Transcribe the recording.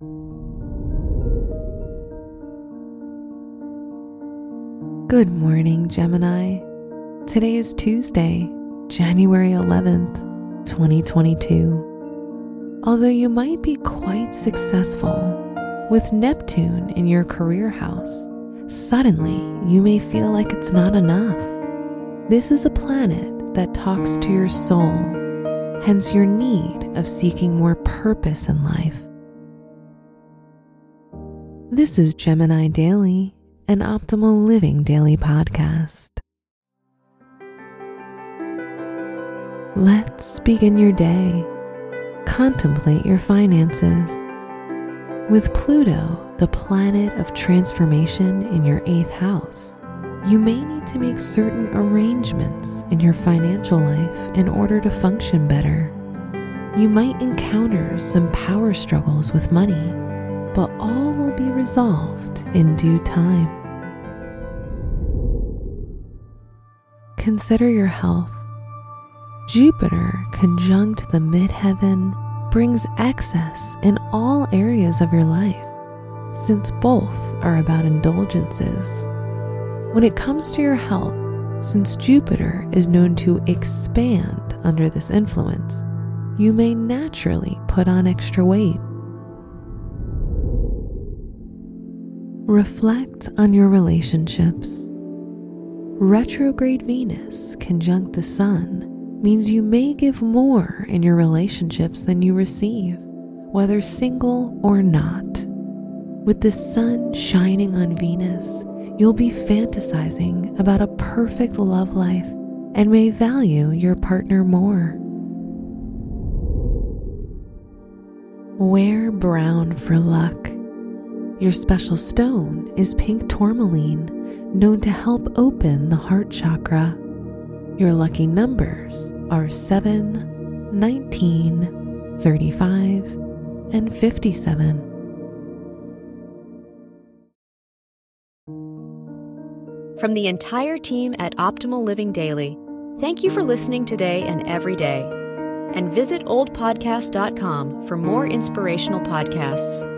Good morning, Gemini. Today is Tuesday, January 11th, 2022. Although you might be quite successful with Neptune in your career house, suddenly you may feel like it's not enough. This is a planet that talks to your soul, hence your need of seeking more purpose in life. This is Gemini Daily, an optimal living daily podcast. Let's begin your day. Contemplate your finances. With Pluto, the planet of transformation in your eighth house, you may need to make certain arrangements in your financial life in order to function better. You might encounter some power struggles with money, but all resolved in due time. Consider your health. Jupiter conjunct the midheaven brings excess in all areas of your life, since both are about indulgences. When it comes to your health, since Jupiter is known to expand under this influence, you may naturally put on extra weight. Reflect on your relationships. Retrograde Venus conjunct the Sun means you may give more in your relationships than you receive, whether single or not. With the sun shining on Venus, you'll be fantasizing about a perfect love life and may value your partner more. Wear brown for luck. Your special stone is pink tourmaline, known to help open the heart chakra. Your lucky numbers are 7, 19, 35, and 57. From the entire team at Optimal Living Daily, thank you for listening today and every day. And visit oldpodcast.com for more inspirational podcasts.